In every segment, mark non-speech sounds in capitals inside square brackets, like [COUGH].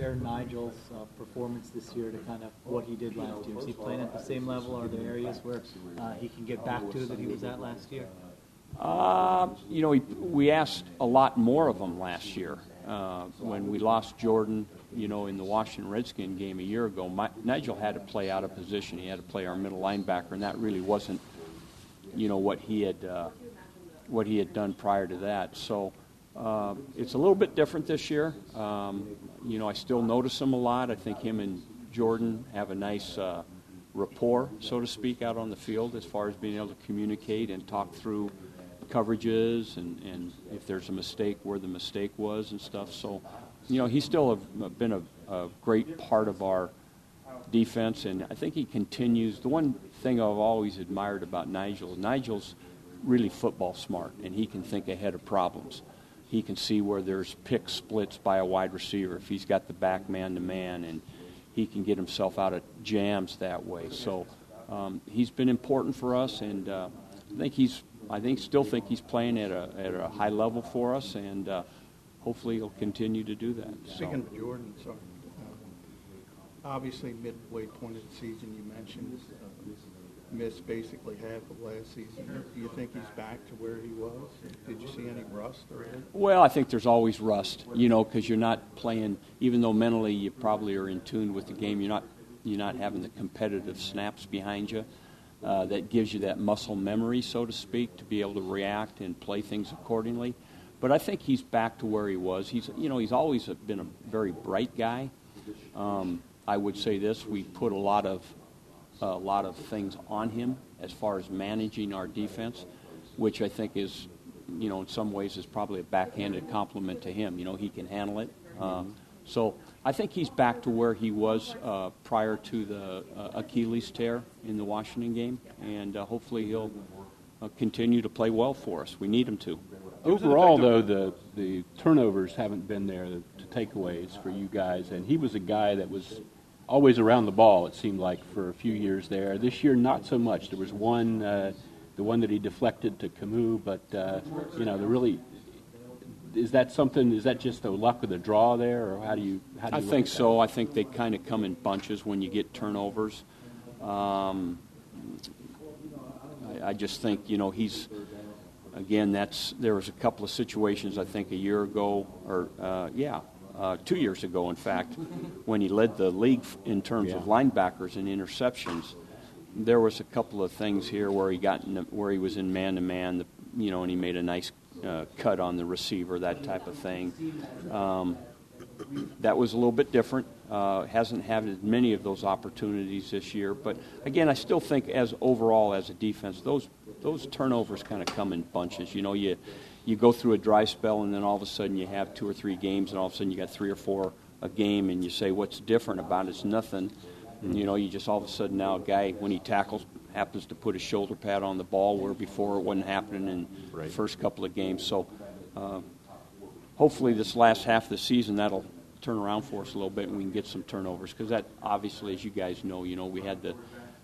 compare Nigel's uh, performance this year to kind of what he did last year? Is he playing at the same level? Are there areas where uh, he can get back to that he was at last year? Uh, you know, we, we asked a lot more of him last year. Uh, when we lost Jordan, you know, in the Washington Redskin game a year ago, my, Nigel had to play out of position. He had to play our middle linebacker, and that really wasn't, you know, what he had uh, what he had done prior to that. So uh, it's a little bit different this year. Um, you know, I still notice him a lot. I think him and Jordan have a nice uh, rapport, so to speak, out on the field as far as being able to communicate and talk through coverages and, and if there's a mistake, where the mistake was and stuff. So, you know, he's still a, been a, a great part of our defense, and I think he continues. The one thing I've always admired about Nigel, is Nigel's really football smart, and he can think ahead of problems. He can see where there's pick splits by a wide receiver if he's got the back man to man, and he can get himself out of jams that way. So um, he's been important for us, and uh, I think he's I think still think he's playing at a at a high level for us, and uh, hopefully he'll continue to do that. Speaking so. of Jordan, sorry. Uh, obviously, midway point of the season, you mentioned uh, missed basically half of last season. Do you think he's back to where he was? Did you see any rust or? Well, I think there's always rust, you know, because you're not playing. Even though mentally you probably are in tune with the game, you're not you're not having the competitive snaps behind you. Uh, that gives you that muscle memory, so to speak, to be able to react and play things accordingly. But I think he's back to where he was. He's, you know, he's always been a very bright guy. Um, I would say this: we put a lot of a lot of things on him as far as managing our defense, which I think is, you know, in some ways is probably a backhanded compliment to him. You know, he can handle it. Uh, so I think he's back to where he was uh, prior to the uh, Achilles tear in the Washington game, and uh, hopefully he'll uh, continue to play well for us. We need him to. Overall, though, the the turnovers haven't been there, the, the takeaways for you guys, and he was a guy that was always around the ball. It seemed like for a few years there. This year, not so much. There was one, uh, the one that he deflected to Kamu, but uh, you know, the really is that something? Is that just the luck of the draw there, or how do you? How do you I think so. I think they kind of come in bunches when you get turnovers. Um, I, I, just think you know he's again. That's there was a couple of situations I think a year ago, or uh, yeah, uh, two years ago, in fact, when he led the league in terms yeah. of linebackers and interceptions. There was a couple of things here where he got in, where he was in man to man, you know, and he made a nice uh, cut on the receiver, that type of thing. Um, that was a little bit different. Uh, hasn't had as many of those opportunities this year, but again, I still think as overall as a defense, those those turnovers kind of come in bunches. You know, you you go through a dry spell, and then all of a sudden you have two or three games, and all of a sudden you got three or four a game, and you say, "What's different about it? It's nothing." And, you know, you just all of a sudden now a guy when he tackles happens to put a shoulder pad on the ball where before it wasn't happening in right. the first couple of games. So uh, hopefully this last half of the season that'll turn around for us a little bit and we can get some turnovers because that obviously, as you guys know, you know we had the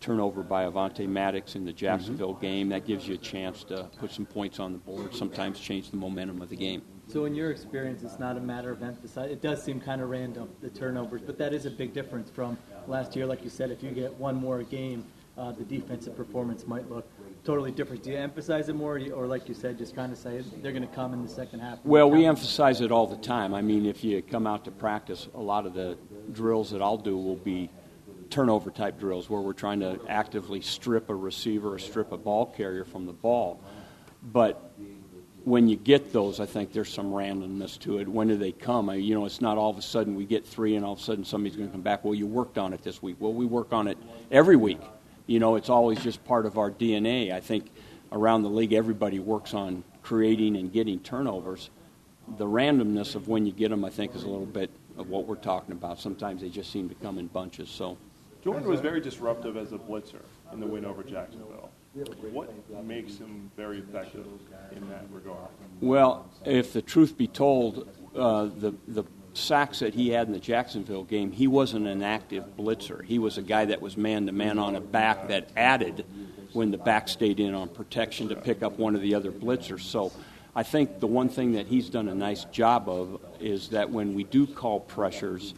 turnover by Avonte Maddox in the Jacksonville mm-hmm. game. That gives you a chance to put some points on the board. Sometimes change the momentum of the game. So, in your experience, it's not a matter of emphasizing. It does seem kind of random the turnovers, but that is a big difference from last year. Like you said, if you get one more game uh, the defensive performance might look totally different. Do you emphasize it more, or like you said, just kind of say they're going to come in the second half? Well, we emphasize it all the time. I mean, if you come out to practice, a lot of the drills that I'll do will be turnover type drills where we're trying to actively strip a receiver or strip a ball carrier from the ball. But when you get those, I think there's some randomness to it. When do they come? I, you know, it's not all of a sudden we get three and all of a sudden somebody's going to come back. Well, you worked on it this week. Well, we work on it every week you know, it's always just part of our DNA. I think around the league, everybody works on creating and getting turnovers. The randomness of when you get them, I think, is a little bit of what we're talking about. Sometimes they just seem to come in bunches. So, Jordan was very disruptive as a blitzer in the win over Jacksonville. What makes him very effective in that regard? Well, if the truth be told, uh, the the sacks that he had in the Jacksonville game, he wasn't an active blitzer. He was a guy that was man to man on a back that added when the back stayed in on protection to pick up one of the other blitzers. So I think the one thing that he's done a nice job of is that when we do call pressures,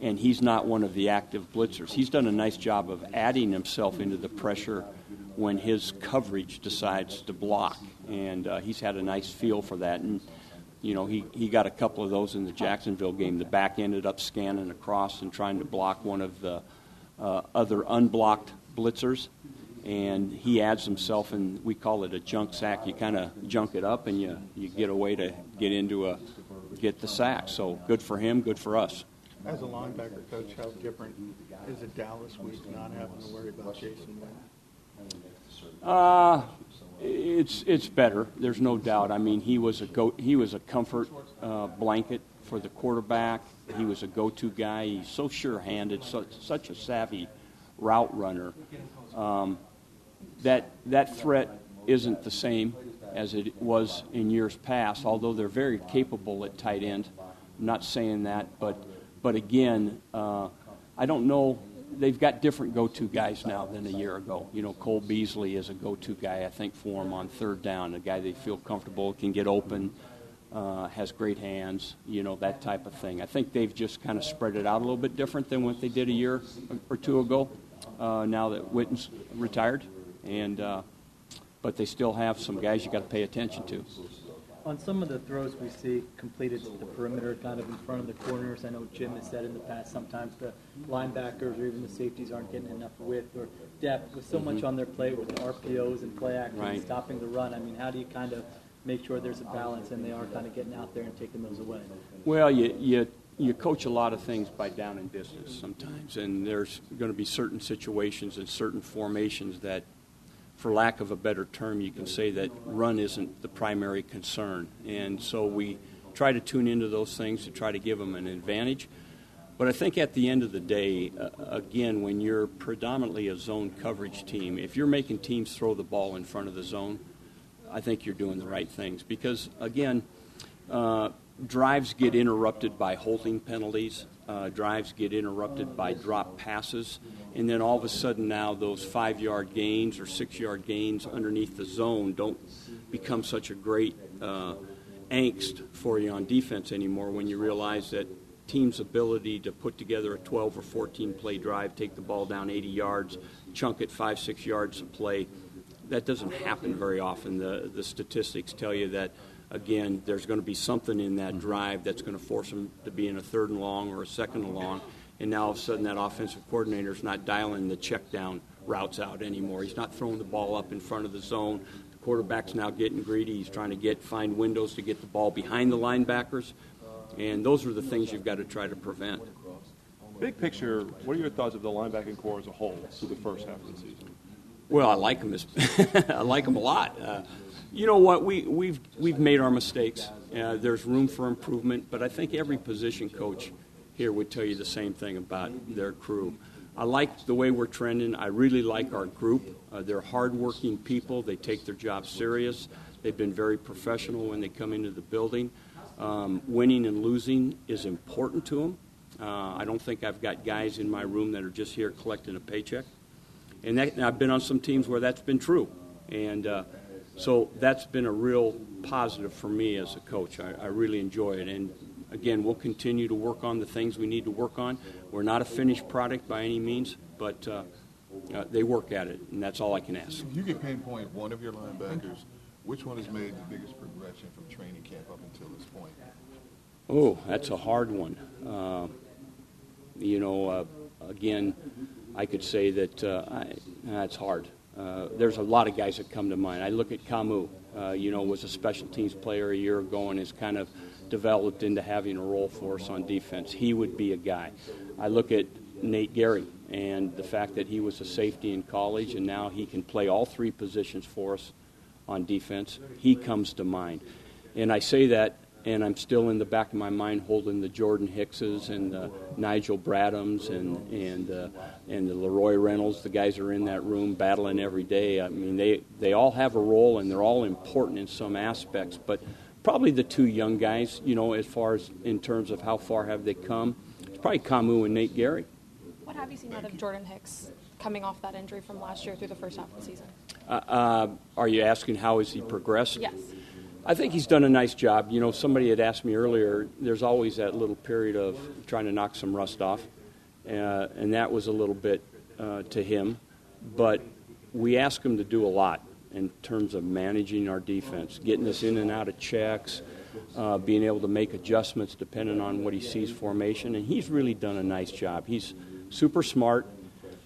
and he's not one of the active blitzers, he's done a nice job of adding himself into the pressure when his coverage decides to block. And uh, he's had a nice feel for that. And, you know, he, he got a couple of those in the Jacksonville game. The back ended up scanning across and trying to block one of the uh, other unblocked blitzers. And he adds himself, and we call it a junk sack. You kind of junk it up, and you, you get a way to get into a get the sack. So good for him, good for us. As a linebacker coach, how different is it Dallas week not having to worry about Jason Witten? Uh, it's it's better. There's no doubt. I mean, he was a go. He was a comfort uh, blanket for the quarterback. He was a go-to guy. He's so sure-handed, so, such a savvy route runner. Um, that that threat isn't the same as it was in years past. Although they're very capable at tight end. I'm not saying that, but but again, uh, I don't know they've got different go-to guys now than a year ago. You know, Cole Beasley is a go-to guy, I think, for them on third down. A guy they feel comfortable, can get open, uh, has great hands. You know, that type of thing. I think they've just kind of spread it out a little bit different than what they did a year or two ago. Uh, now that Witten's retired, and uh, but they still have some guys you got to pay attention to on some of the throws we see completed to the perimeter, kind of in front of the corners, I know Jim has said in the past sometimes the linebackers or even the safeties aren't getting enough width or depth with so much mm-hmm. on their plate with the RPOs and play action right. and stopping the run. I mean, how do you kind of make sure there's a balance and they are kind of getting out there and taking those away? Well, you, you, you coach a lot of things by down and distance sometimes, and there's going to be certain situations and certain formations that for lack of a better term, you can say that run isn't the primary concern. And so we try to tune into those things to try to give them an advantage. But I think at the end of the day, uh, again, when you're predominantly a zone coverage team, if you're making teams throw the ball in front of the zone, I think you're doing the right things. Because, again, uh, drives get interrupted by holding penalties, uh, drives get interrupted by drop passes and then all of a sudden now those five yard gains or six yard gains underneath the zone don't become such a great uh, angst for you on defense anymore when you realize that team's ability to put together a 12 or 14 play drive, take the ball down 80 yards, chunk it five, six yards of play, that doesn't happen very often. The, the statistics tell you that, again, there's going to be something in that drive that's going to force them to be in a third and long or a second and long and now all of a sudden that offensive coordinator is not dialing the check down routes out anymore. He's not throwing the ball up in front of the zone. The quarterback's now getting greedy. He's trying to get find windows to get the ball behind the linebackers, and those are the things you've got to try to prevent. Big picture, what are your thoughts of the linebacking corps as a whole through the first half of the season? Well, I like them. As, [LAUGHS] I like them a lot. Uh, you know what? We, we've we've made our mistakes. Uh, there's room for improvement, but I think every position coach here would tell you the same thing about their crew. I like the way we're trending. I really like our group. Uh, they're hardworking people. They take their job serious. They've been very professional when they come into the building. Um, winning and losing is important to them. Uh, I don't think I've got guys in my room that are just here collecting a paycheck. And, that, and I've been on some teams where that's been true. And uh, so that's been a real positive for me as a coach. I, I really enjoy it. And again, we'll continue to work on the things we need to work on. We're not a finished product by any means, but uh, uh, they work at it, and that's all I can ask. You can pinpoint one of your linebackers, which one has made the biggest progression from training camp up until this point? Oh, that's a hard one. Uh, you know, uh, again, I could say that uh, I, that's hard. Uh, there's a lot of guys that come to mind. I look at Kamu. you know, was a special teams player a year ago and is kind of developed into having a role for us on defense. He would be a guy. I look at Nate Gerry and the fact that he was a safety in college and now he can play all three positions for us on defense. He comes to mind. And I say that, and I'm still in the back of my mind holding the Jordan Hickses and the Nigel Bradhams and and uh, and the Leroy Reynolds. The guys are in that room battling every day. I mean, they they all have a role and they're all important in some aspects, but probably the two young guys, you know, as far as in terms of how far have they come. It's probably Kamu and Nate Gerry. What have you seen out of Jordan Hicks coming off that injury from last year through the first half of the season? Uh, uh, are you asking how has he progressed? Yes. I think he's done a nice job. You know, somebody had asked me earlier, there's always that little period of trying to knock some rust off, uh, and that was a little bit uh, to him. But we ask him to do a lot in terms of managing our defense, getting us in and out of checks, uh, being able to make adjustments depending on what he sees formation, and he's really done a nice job. He's super smart,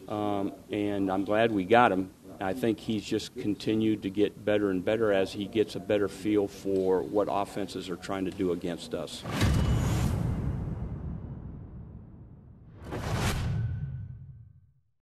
um, and I'm glad we got him. I think he's just continued to get better and better as he gets a better feel for what offenses are trying to do against us.